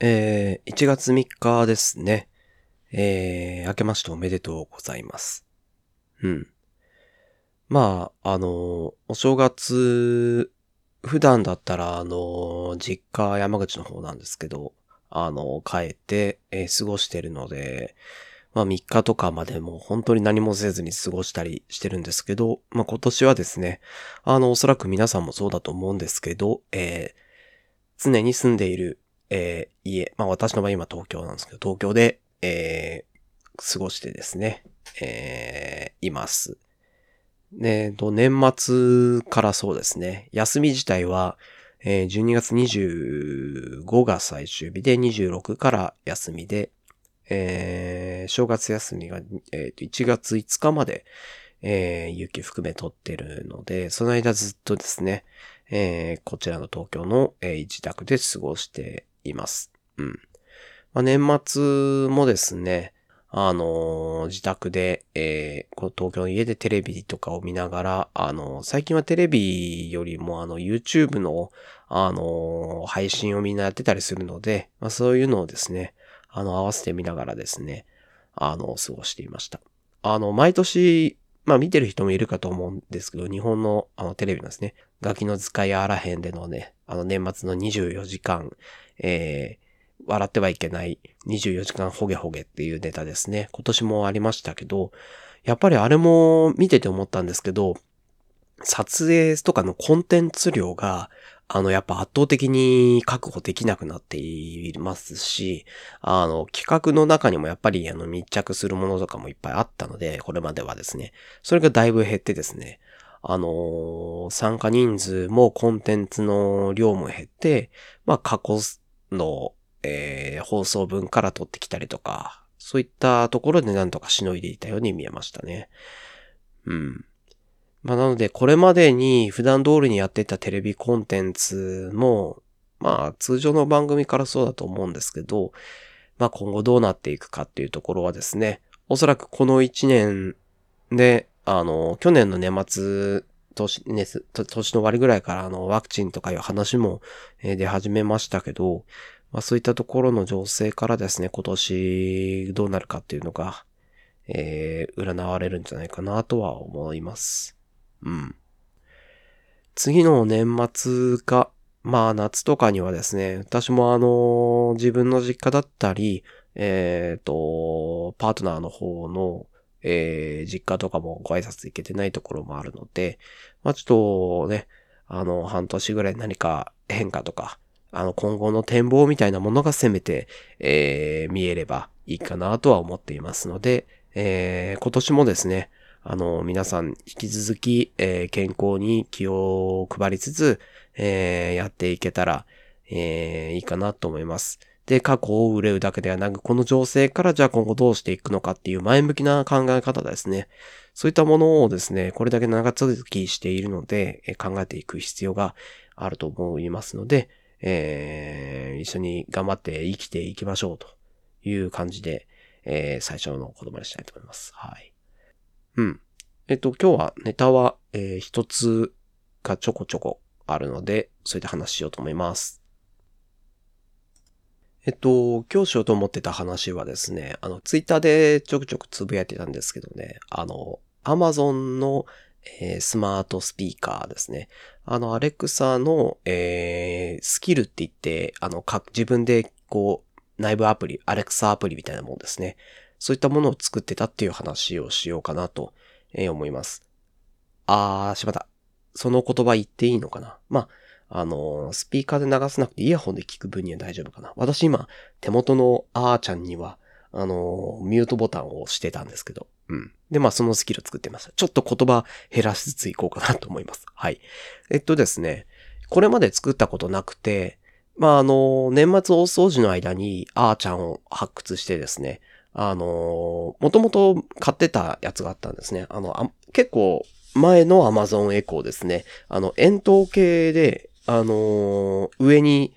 えー、1月3日ですね。えー、明けましておめでとうございます。うん。まあ、あのお正月、普段だったら、あの実家山口の方なんですけど、あの帰って、えー過ごしてるので、まあ3日とかまでも本当に何もせずに過ごしたりしてるんですけど、まあ今年はですね、あの、おそらく皆さんもそうだと思うんですけど、えー常に住んでいる、えー家、まあ私の場合今東京なんですけど、東京で、えー過ごしてですね、えーいます。で、と、年末からそうですね、休み自体は、えー12月25が最終日で、26から休みで、えー正月休みが、えー1月5日まで、えー有給含め取ってるので、その間ずっとですね、えーこちらの東京の、えー自宅で過ごしています。うん。まあ、年末もですね、あのー自宅で、えーこの東京の家でテレビとかを見ながら、あのー最近はテレビよりもあの YouTube の、あのー配信をみんなやってたりするので、まあ、そういうのをですね、あの、合わせて見ながらですね、あの、過ごしていました。あの、毎年、まあ見てる人もいるかと思うんですけど、日本のあのテレビのですね、ガキの使いあらへんでのね、あの年末の24時間、えー、笑ってはいけない24時間ホゲホゲっていうネタですね。今年もありましたけど、やっぱりあれも見てて思ったんですけど、撮影とかのコンテンツ量が、あの、やっぱ圧倒的に確保できなくなっていますし、あの、企画の中にもやっぱりあの密着するものとかもいっぱいあったので、これまではですね。それがだいぶ減ってですね。あの参加人数もコンテンツの量も減って、まあ過去の、えー放送分から取ってきたりとか、そういったところでなんとかしのいでいたように見えましたね。うん。まあなので、これまでに普段通りにやってたテレビコンテンツも、まあ通常の番組からそうだと思うんですけど、まあ今後どうなっていくかっていうところはですね、おそらくこの1年で、あの、去年の年末、年、ね、年の終わりぐらいからあの、ワクチンとかいう話もえ出始めましたけど、まあそういったところの情勢からですね、今年どうなるかっていうのが、えー占われるんじゃないかなとは思います。うん。次の年末か、まあ夏とかにはですね、私もあの、自分の実家だったり、えっ、と、パートナーの方の、えー実家とかもご挨拶行けてないところもあるので、まあちょっとね、あの、半年ぐらい何か変化とか、あの、今後の展望みたいなものがせめて、えー見えればいいかなとは思っていますので、えー今年もですね、あの、皆さん引き続き、えー健康に気を配りつつ、えーやっていけたら、えーいいかなと思います。で、過去を憂うだけではなく、この情勢からじゃあ今後どうしていくのかっていう前向きな考え方ですね。そういったものをですね、これだけ長続きしているので、考えていく必要があると思いますので、えー一緒に頑張って生きていきましょうという感じで、えー最初の言葉にしたいと思います。はい。うん。えっと、今日はネタは、えー一つがちょこちょこあるので、それで話しようと思います。えっと、今日しようと思ってた話はですね、あの、ツイッターでちょくちょくつぶやいてたんですけどね、あの、アマゾンの、えースマートスピーカーですね。あの、アレクサの、えースキルって言って、あの、か自分で、こう、内部アプリ、アレクサアプリみたいなものですね。そういったものを作ってたっていう話をしようかなと、えー思います。あー、しまった。その言葉言っていいのかな？まあ、あのスピーカーで流さなくてイヤホンで聞く分には大丈夫かな私今、手元のあーちゃんには、あのミュートボタンを押してたんですけど。うん。で、まあ、そのスキル作ってました。ちょっと言葉減らしつついこうかなと思います。はい。えっとですね、これまで作ったことなくて、まあ、あの、年末大掃除の間に、あーちゃんを発掘してですね、あの、もともと買ってたやつがあったんですね。あの、あ結構前の Amazon エコーですね。あの、円筒形で、あの、上に、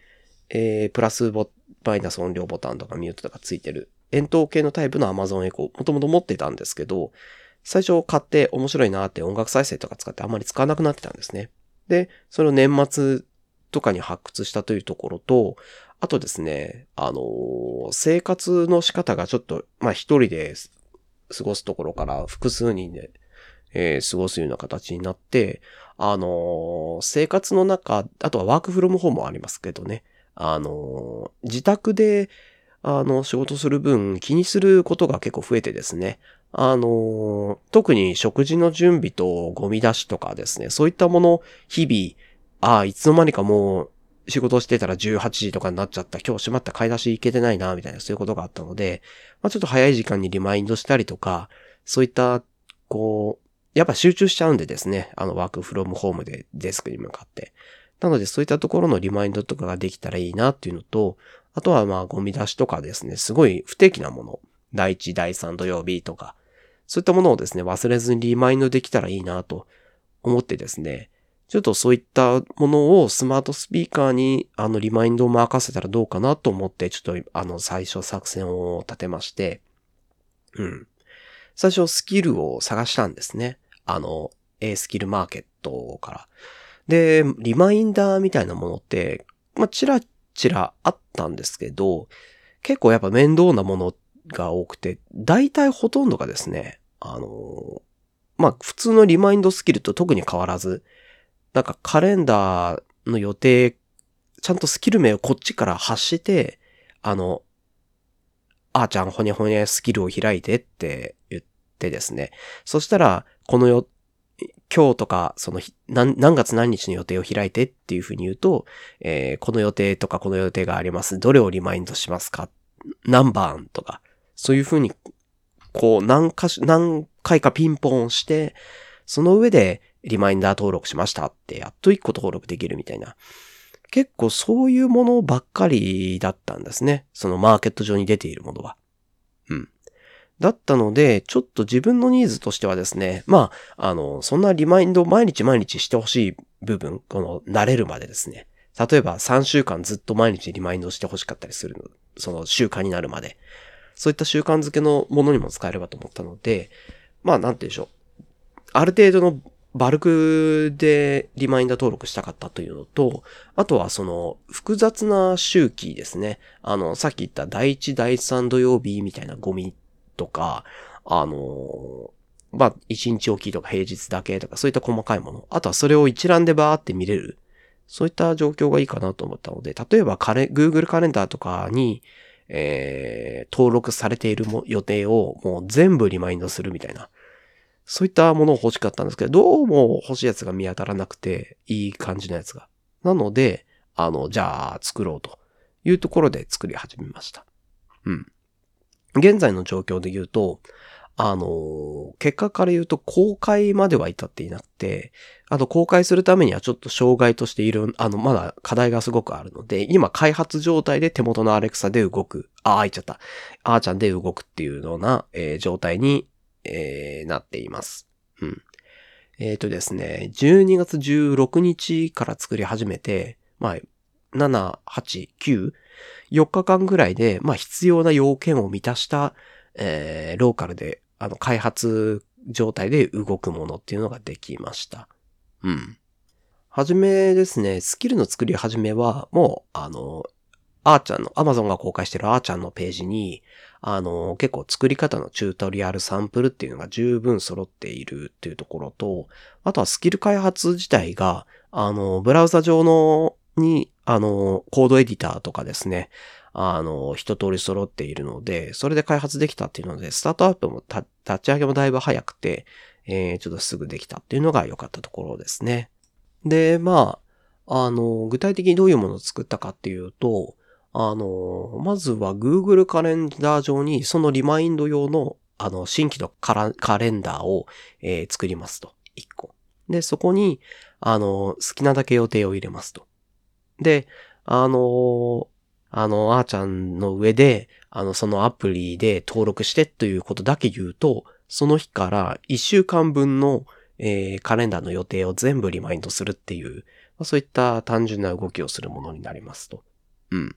えープラスボ、マイナス音量ボタンとかミュートとかついてる円筒形のタイプの Amazon エコー、もともと持ってたんですけど、最初買って面白いなって音楽再生とか使ってあんまり使わなくなってたんですね。で、それを年末とかに発掘したというところと、あとですね、あの生活の仕方がちょっと、まあ一人で過ごすところから複数人で、えー、過ごすような形になって、あの生活の中、あとはワークフロムホームもありますけどね、あの自宅で、あの、仕事する分気にすることが結構増えてですね。あの、特に食事の準備とゴミ出しとかですね、そういったもの、日々、ああ、いつの間にかもう仕事してたら18時とかになっちゃった。今日閉まった買い出し行けてないな、みたいなそういうことがあったので、まあちょっと早い時間にリマインドしたりとか、そういった、こう、やっぱ集中しちゃうんでですね、あのワークフロムホームでデスクに向かって。なのでそういったところのリマインドとかができたらいいなっていうのと、あとはまあゴミ出しとかですね、すごい不定期なもの。第1、第3土曜日とか、そういったものをですね、忘れずにリマインドできたらいいなと思ってですね、ちょっとそういったものをスマートスピーカーにあのリマインドを任せたらどうかなと思って、ちょっとあの最初作戦を立てまして、うん。最初スキルを探したんですね。あの、A スキルマーケットから。で、リマインダーみたいなものって、まあ、ちらちらあったんですけど、結構やっぱ面倒なものが多くて、大体ほとんどがですね、あのまあ、普通のリマインドスキルと特に変わらず、なんかカレンダーの予定、ちゃんとスキル名をこっちから発して、あの、あーちゃんほにほにゃスキルを開いてって言ってですね。そしたら、このよ、今日とか、その何、何月何日の予定を開いてっていうふうに言うと、えー、この予定とかこの予定があります。どれをリマインドしますか？何番とか、そういうふうに、こう、何かし、何回かピンポンして、その上でリマインダー登録しましたって、やっと1個登録できるみたいな。結構そういうものばっかりだったんですね。そのマーケット上に出ているものは。うん。だったので、ちょっと自分のニーズとしてはですね、まあ、あの、そんなリマインドを毎日毎日してほしい部分、この慣れるまでですね。例えば3週間ずっと毎日リマインドしてほしかったりするの。その習慣になるまで。そういった習慣づけのものにも使えればと思ったので、まあ、なんて言うでしょう。ある程度のバルクでリマインダー登録したかったというのと、あとはその複雑な周期ですね。あの、さっき言った第1、第3土曜日みたいなゴミとか、あの、まあ、1日おきとか平日だけとか、そういった細かいもの。あとはそれを一覧でバーって見れる。そういった状況がいいかなと思ったので、例えばカレ、Google カレンダーとかに、えー、登録されている予定をもう全部リマインドするみたいな。そういったものを欲しかったんですけど、どうも欲しいやつが見当たらなくて、いい感じのやつが。なので、あの、じゃあ作ろうというところで作り始めました。うん。現在の状況で言うと、あの、結果から言うと公開までは至っていなくて、あと公開するためにはちょっと障害としている、あの、まだ課題がすごくあるので、今開発状態で手元のアレクサで動く、あ、開いちゃった。あーちゃんで動くっていうような、えー、状態に、えー、なっています。うん。えっ、ー、とですね、12月16日から作り始めて、まあ、7、8、9、4日間ぐらいで、まあ必要な要件を満たした、えー、ローカルで、あの、開発状態で動くものっていうのができました。うん。はじめですね、スキルの作り始めは、もう、あの、あーちゃんの、アマゾンが公開してるあーちゃんのページに、あの、結構作り方のチュートリアルサンプルっていうのが十分揃っているっていうところと、あとはスキル開発自体が、あの、ブラウザ上の、に、あの、コードエディターとかですね、あの、一通り揃っているので、それで開発できたっていうので、スタートアップも立ち上げもだいぶ早くて、えー、ちょっとすぐできたっていうのが良かったところですね。で、まあ、あの、具体的にどういうものを作ったかっていうと、あの、まずは Google カレンダー上にそのリマインド用のあの、新規のカレンダーを、えー、作りますと。1個。で、そこに、あの、好きなだけ予定を入れますと。で、あの、あの、あーちゃんの上で、あの、そのアプリで登録してということだけ言うと、その日から1週間分の、えー、カレンダーの予定を全部リマインドするっていう、まあ、そういった単純な動きをするものになりますと。うん。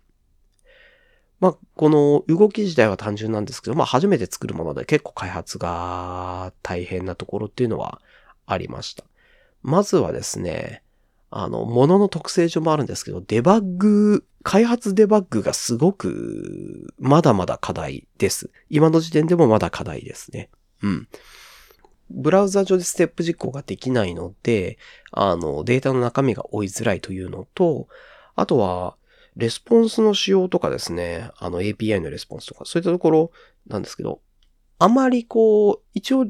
まあ、この動き自体は単純なんですけど、まあ、初めて作るもので結構開発が大変なところっていうのはありました。まずはですね、あの、ものの特性上もあるんですけど、デバッグ、開発デバッグがすごく、まだまだ課題です。今の時点でもまだ課題ですね。うん。ブラウザ上でステップ実行ができないので、あの、データの中身が追いづらいというのと、あとは、レスポンスの仕様とかですね、あの API のレスポンスとか、そういったところなんですけど、あまりこう、一応、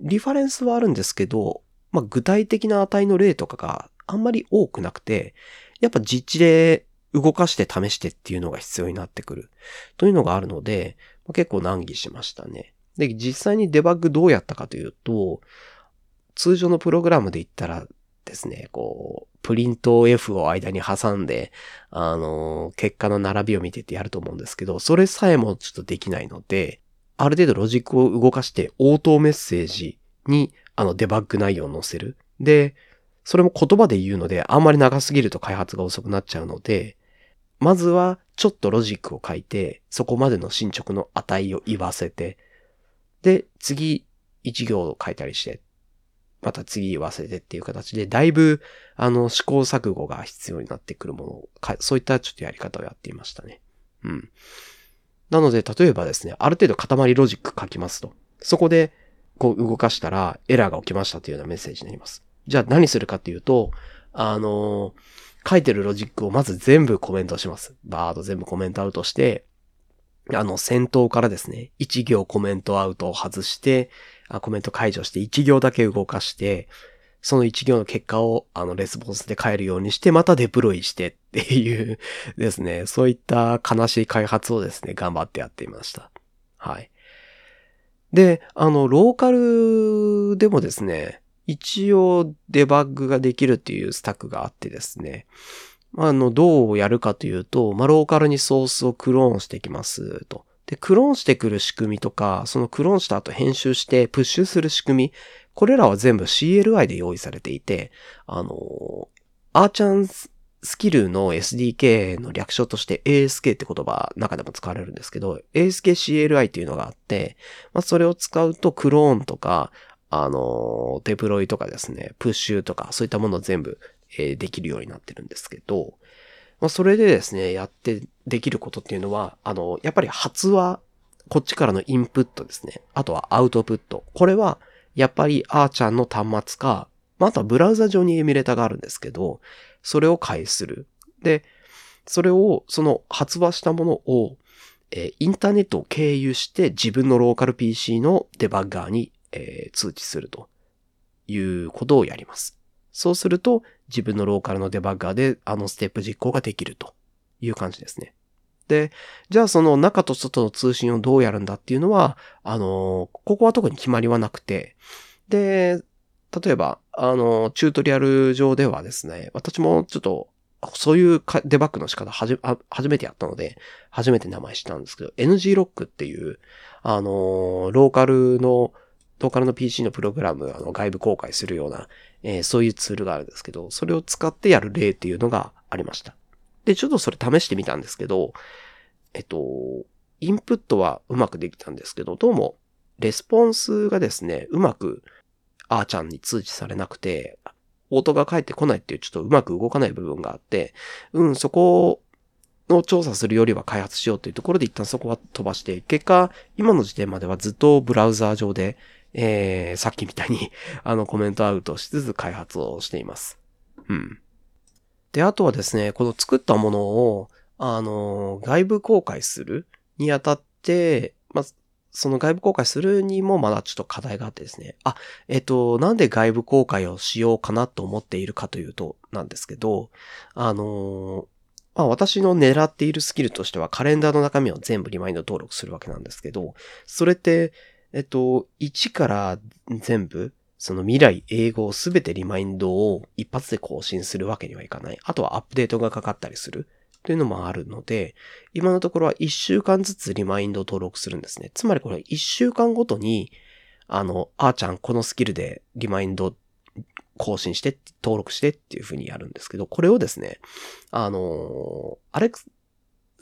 リファレンスはあるんですけど、まあ、具体的な値の例とかがあんまり多くなくて、やっぱ実地で動かして試してっていうのが必要になってくるというのがあるので、まあ、結構難儀しましたね。で、実際にデバッグどうやったかというと、通常のプログラムで言ったらですね、こう、プリント F を間に挟んで、あの、結果の並びを見てってやると思うんですけど、それさえもちょっとできないので、ある程度ロジックを動かして応答メッセージにあのデバッグ内容を載せる。で、それも言葉で言うので、あんまり長すぎると開発が遅くなっちゃうので、まずはちょっとロジックを書いて、そこまでの進捗の値を言わせて、で、次、一行を書いたりして、また次言わせてっていう形で、だいぶ、あの、試行錯誤が必要になってくるものを、そういったちょっとやり方をやっていましたね。うん。なので、例えばですね、ある程度塊ロジック書きますと。そこで、こう動かしたらエラーが起きましたというようなメッセージになります。じゃあ何するかっていうと、あのー、書いてるロジックをまず全部コメントします。バーっと全部コメントアウトして、あの、先頭からですね、1行コメントアウトを外して、あコメント解除して1行だけ動かして、その1行の結果をあのレスポンスで変えるようにして、またデプロイしてっていうですね、そういった悲しい開発をですね、頑張ってやっていました。はい。で、あの、ローカルでもですね、一応デバッグができるっていうスタックがあってですね、あの、どうやるかというと、まあ、ローカルにソースをクローンしてきますと。で、クローンしてくる仕組みとか、そのクローンした後編集してプッシュする仕組み、これらは全部 CLI で用意されていて、あの、アーチャンスキルの SDK の略称として ASK って言葉中でも使われるんですけど、ASKCLI っていうのがあって、まあ、それを使うとクローンとか、あの、デプロイとかですね、プッシュとか、そういったものを全部、えー、できるようになってるんですけど、まあ、それでですね、やってできることっていうのは、あの、やっぱり発話、こっちからのインプットですね。あとはアウトプット。これは、やっぱりアーちゃんの端末か、まあ、あとはブラウザ上にエミュレーターがあるんですけど、それを返する。で、それを、その発話したものを、えー、インターネットを経由して自分のローカル PC のデバッガーにえー、通知するということをやります。そうすると、自分のローカルのデバッガーであのステップ実行ができるという感じですね。で、じゃあその中と外の通信をどうやるんだっていうのは、あの、ここは特に決まりはなくて、で、例えば、あの、チュートリアル上ではですね、私もちょっと、そういうデバッグの仕方はじ、初めてやったので、初めて名前知ったんですけど、NG ロックっていう、あの、ローカルのローカルの PC のプログラム、あの、外部公開するような、えー、そういうツールがあるんですけど、それを使ってやる例っていうのがありました。で、ちょっとそれ試してみたんですけど、えっと、インプットはうまくできたんですけど、どうも、レスポンスがですね、うまく、あーちゃんに通知されなくて、応答が返ってこないっていうちょっとうまく動かない部分があって、うん、そこの調査するよりは開発しようというところで一旦そこは飛ばして、結果、今の時点まではずっとブラウザー上でえー、さっきみたいに あの、コメントアウトしつつ開発をしています。うん。で、あとはですね、この作ったものを、あの、外部公開するにあたって、まあ、その外部公開するにもまだちょっと課題があってですね。あ、えっと、なんで外部公開をしようかなと思っているかというと、なんですけど、あのまあ私の狙っているスキルとしてはカレンダーの中身を全部リマインド登録するわけなんですけど、それって、えっと、1から全部、その未来、英語をすべてリマインドを一発で更新するわけにはいかない。あとはアップデートがかかったりする。というのもあるので、今のところは1週間ずつリマインドを登録するんですね。つまりこれ1週間ごとに、あの、あーちゃんこのスキルでリマインド更新して、登録してっていう風にやるんですけど、これをですね、あのアレクス、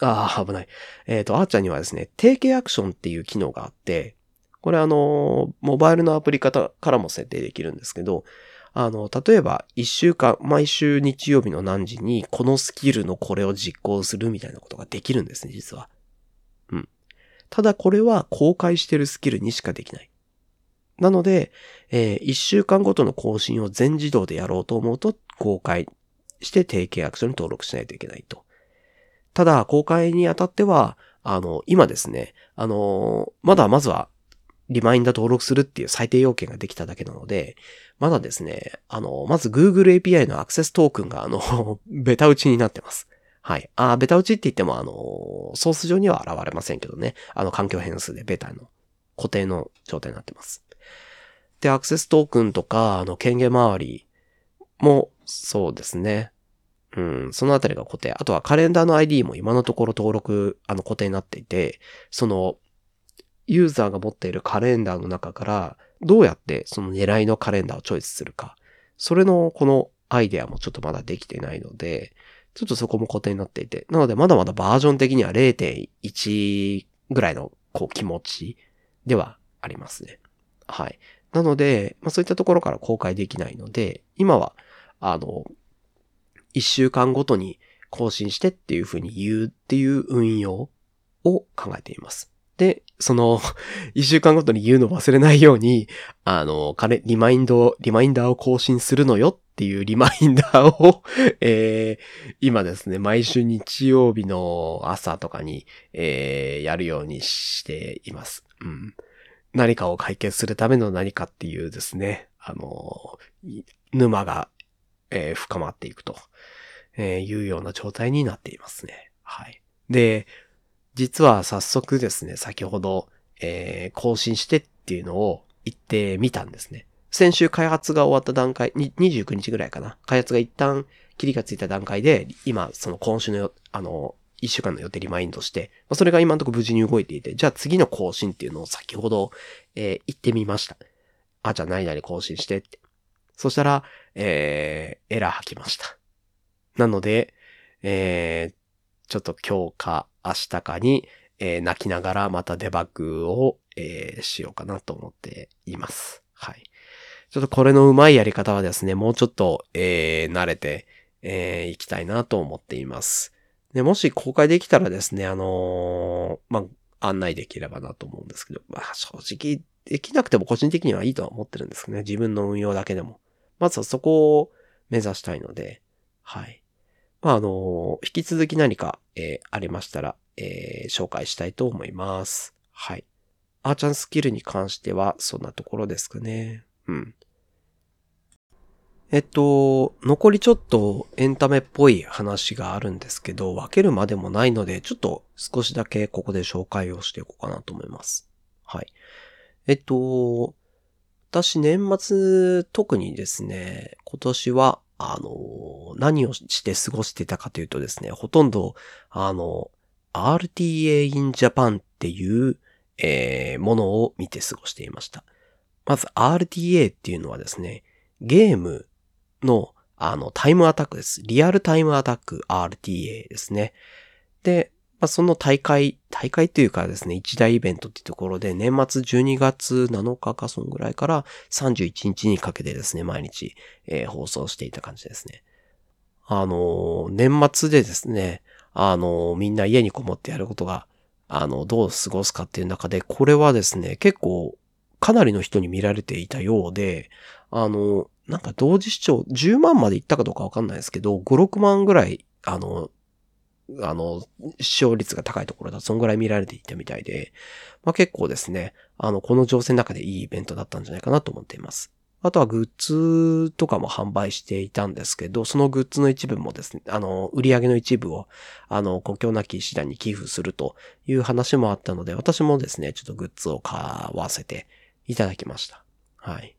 ああ、危ない。えっ、ー、と、あーちゃんにはですね、定型アクションっていう機能があって、これあの、モバイルのアプリ方からも設定できるんですけど、あの、例えば一週間、毎週日曜日の何時にこのスキルのこれを実行するみたいなことができるんですね、実は。うん。ただこれは公開してるスキルにしかできない。なので、えー、一週間ごとの更新を全自動でやろうと思うと公開して定契約書に登録しないといけないと。ただ、公開にあたっては、あの、今ですね、あの、まだまずはリマインダー登録するっていう最低要件ができただけなので、まだですね、あの、まず Google API のアクセストークンが、あの、ベタ打ちになってます。はい。あ、ベタ打ちって言っても、あの、ソース上には現れませんけどね。あの、環境変数でベタの固定の状態になってます。で、アクセストークンとか、あの、権限周りも、そうですね。うん、そのあたりが固定。あとはカレンダーの ID も今のところ登録、あの、固定になっていて、その、ユーザーが持っているカレンダーの中から、どうやってその狙いのカレンダーをチョイスするか。それのこのアイデアもちょっとまだできてないので、ちょっとそこも固定になっていて。なのでまだまだバージョン的には0.1ぐらいのこう気持ちではありますね。はい。なので、まあ、そういったところから公開できないので、今は、あの、一週間ごとに更新してっていう風に言うっていう運用を考えています。で、その、一週間ごとに言うの忘れないように、あの、金、リマインド、リマインダーを更新するのよっていう リマインダーをえー、今ですね、毎週日曜日の朝とかに、えー、やるようにしています。うん。何かを解決するための何かっていうですね、あの、沼が、えー、深まっていくと、えいうような状態になっていますね。はい。で、実は早速ですね、先ほど、えー、更新してっていうのを言ってみたんですね。先週開発が終わった段階、29日ぐらいかな。開発が一旦切りがついた段階で、今、その今週の、あの、一週間の予定リマインドして、それが今のところ無事に動いていて、じゃあ次の更新っていうのを先ほど、えー、言ってみました。あ、じゃあ何々更新してって。そしたら、えー、エラー吐きました。なので、えー、ちょっと今日か明日かに、えー、泣きながらまたデバッグを、えー、しようかなと思っています。はい。ちょっとこれのうまいやり方はですね、もうちょっと、えー、慣れて、えー、いきたいなと思っています。で、もし公開できたらですね、あのー、まあ、案内できればなと思うんですけど、まあ、正直、できなくても個人的にはいいとは思ってるんですけどね。自分の運用だけでも。まずはそこを目指したいので、はい。まあ、あの、引き続き何か、えー、ありましたら、えー、紹介したいと思います。はい。アーチャンスキルに関しては、そんなところですかね。うん。えっと、残りちょっとエンタメっぽい話があるんですけど、分けるまでもないので、ちょっと少しだけここで紹介をしていこうかなと思います。はい。えっと、私年末特にですね、今年はあの、何をして過ごしてたかというとですね、ほとんど、あの、RTA in Japan っていう、えー、ものを見て過ごしていました。まず RTA っていうのはですね、ゲームの、あの、タイムアタックです。リアルタイムアタック RTA ですね。で、まあ、その大会、大会というかですね、一大イベントっていうところで、年末12月7日かそんぐらいから31日にかけてですね、毎日、えー、放送していた感じですね。あのー、年末でですね、あのー、みんな家にこもってやることが、あの、どう過ごすかっていう中で、これはですね、結構、かなりの人に見られていたようで、あの、なんか同時視聴、10万まで行ったかどうかわかんないですけど、5、6万ぐらい、あの、あの、視聴率が高いところだとそんぐらい見られていたみたいで、まあ結構ですね、あの、この情勢の中でいいイベントだったんじゃないかなと思っています。あとはグッズとかも販売していたんですけど、そのグッズの一部もですね、あの、売り上げの一部を、あの、国境なき師団に寄付するという話もあったので、私もですね、ちょっとグッズを買わせていただきました。はい。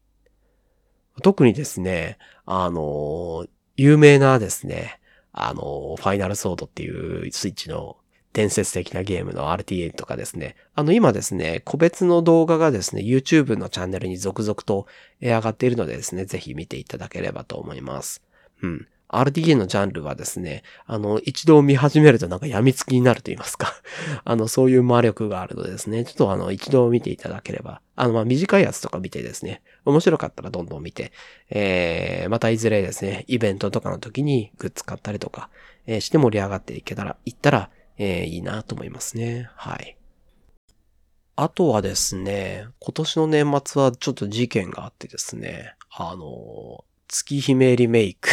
特にですね、あの、有名なですね、あの、ファイナルソードっていうスイッチの伝説的なゲームの RTA とかですね。あの、今ですね、個別の動画がですね、YouTube のチャンネルに続々と上がっているのでですね、ぜひ見ていただければと思います。うん。RDA のジャンルはですね、あの、一度見始めるとなんか病みつきになると言いますか。あの、そういう魔力があるのでですね、ちょっとあの、一度見ていただければ、あの、ま、短いやつとか見てですね、面白かったらどんどん見て、えー、またいずれですね、イベントとかの時にグッズ買ったりとか、えー、して盛り上がっていけたら、いったら、えー、いいなと思いますね。はい。あとはですね、今年の年末はちょっと事件があってですね、あの、月姫リメイク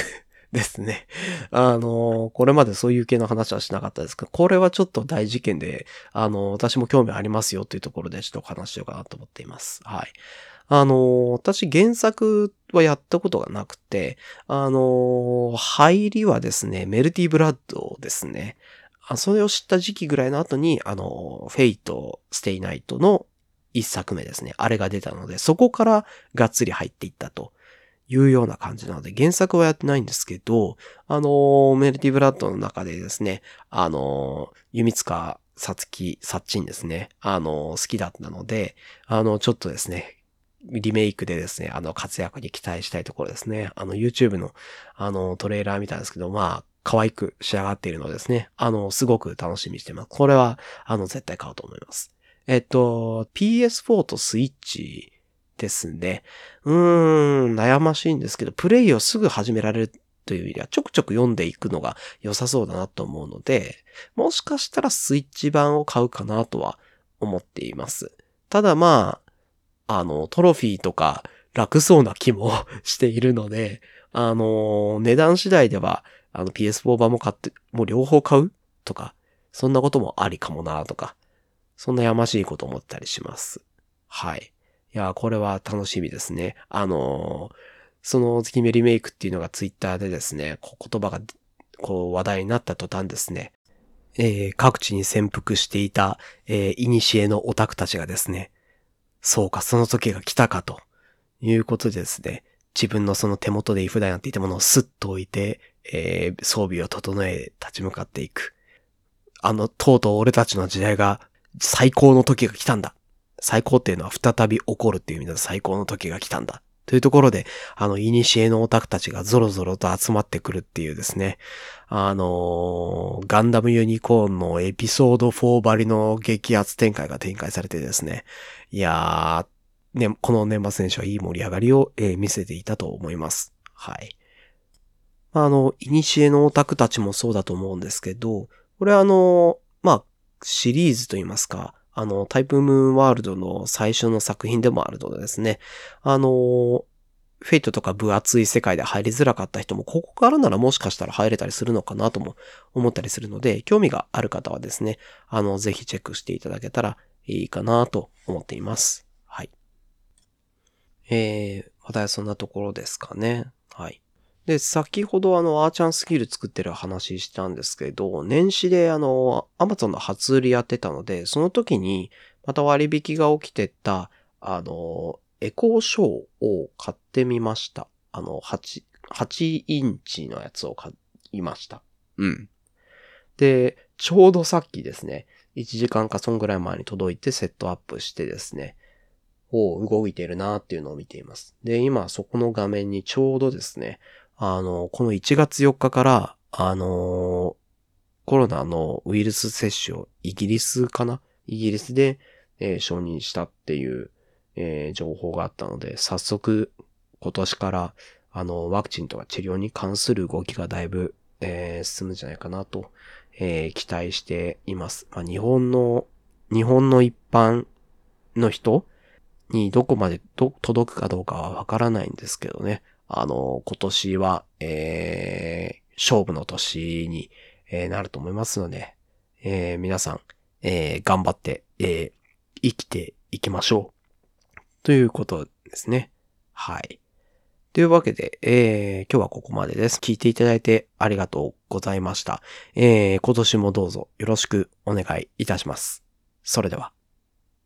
ですね。あの、これまでそういう系の話はしなかったですけど、これはちょっと大事件で、あの、私も興味ありますよというところでちょっと話しようかなと思っています。はい。あの、私原作はやったことがなくて、あの、入りはですね、メルティブラッドですね。あそれを知った時期ぐらいの後に、あの、フェイト、ステイナイトの一作目ですね。あれが出たので、そこからがっつり入っていったというような感じなので、原作はやってないんですけど、あの、メルティブラッドの中でですね、あの、弓塚さつき、さっちんですね、あの、好きだったので、あの、ちょっとですね、リメイクでですね、あの、活躍に期待したいところですね。あの、YouTube の、あの、トレーラー見たんですけど、まあ、可愛く仕上がっているのですね。あの、すごく楽しみにしてます。これは、あの、絶対買おうと思います。えっと、PS4 とスイッチですね。うーん、悩ましいんですけど、プレイをすぐ始められるという意味では、ちょくちょく読んでいくのが良さそうだなと思うので、もしかしたらスイッチ版を買うかなとは思っています。ただまあ、あの、トロフィーとか楽そうな気も しているので、あの、値段次第ではあの PS4 版も買って、もう両方買うとか、そんなこともありかもなとか、そんなやましいこと思ったりします。はい。いや、これは楽しみですね。あのー、その月目リメイクっていうのがツイッターでですね、こ言葉がこう話題になった途端ですね、えー、各地に潜伏していた、えー、古のオタクたちがですね、そうか、その時が来たかということでですね、自分のその手元でイフダイなんていたものをスッと置いて、えー、装備を整え、立ち向かっていく。あの、とうとう俺たちの時代が最高の時が来たんだ。最高っていうのは再び起こるっていう意味で最高の時が来たんだ。というところで、あの、古のオタクたちがゾロゾロと集まってくるっていうですね、あのー、ガンダムユニコーンのエピソード4ばりの激アツ展開が展開されてですね、いやー、ね、この年末年始はいい盛り上がりを、えー、見せていたと思います。はい。あの、イニシエのオタクたちもそうだと思うんですけど、これあの、まあ、シリーズと言いますか、あの、タイプムーンワールドの最初の作品でもあるのでですね、あの、フェイトとか分厚い世界で入りづらかった人も、ここからならもしかしたら入れたりするのかなとも思ったりするので、興味がある方はですね、あの、ぜひチェックしていただけたらいいかなと思っています。はい。えー、話題はそんなところですかね。はい。で、先ほどあの、アーチャンスキル作ってる話したんですけど、年始であの、アマゾンの初売りやってたので、その時に、また割引が起きてた、あの、エコーショーを買ってみました。あの、8、8インチのやつを買いました。うん。で、ちょうどさっきですね、1時間かそんぐらい前に届いてセットアップしてですね、お動いてるなっていうのを見ています。で、今そこの画面にちょうどですね、あの、この1月4日から、あのコロナのウイルス接種をイギリスかな？イギリスで、えー、承認したっていう、えー、情報があったので、早速今年からあの、ワクチンとか治療に関する動きがだいぶ、えー、進むんじゃないかなと、えー、期待しています。まあ、日本の、日本の一般の人にどこまで届くかどうかはわからないんですけどね。あの、今年は、えー、勝負の年に、えー、なると思いますので、えー、皆さん、えー、頑張って、えー、生きていきましょう。ということですね。はい。というわけで、えー、今日はここまでです。聞いていただいてありがとうございました。えー、今年もどうぞよろしくお願いいたします。それでは。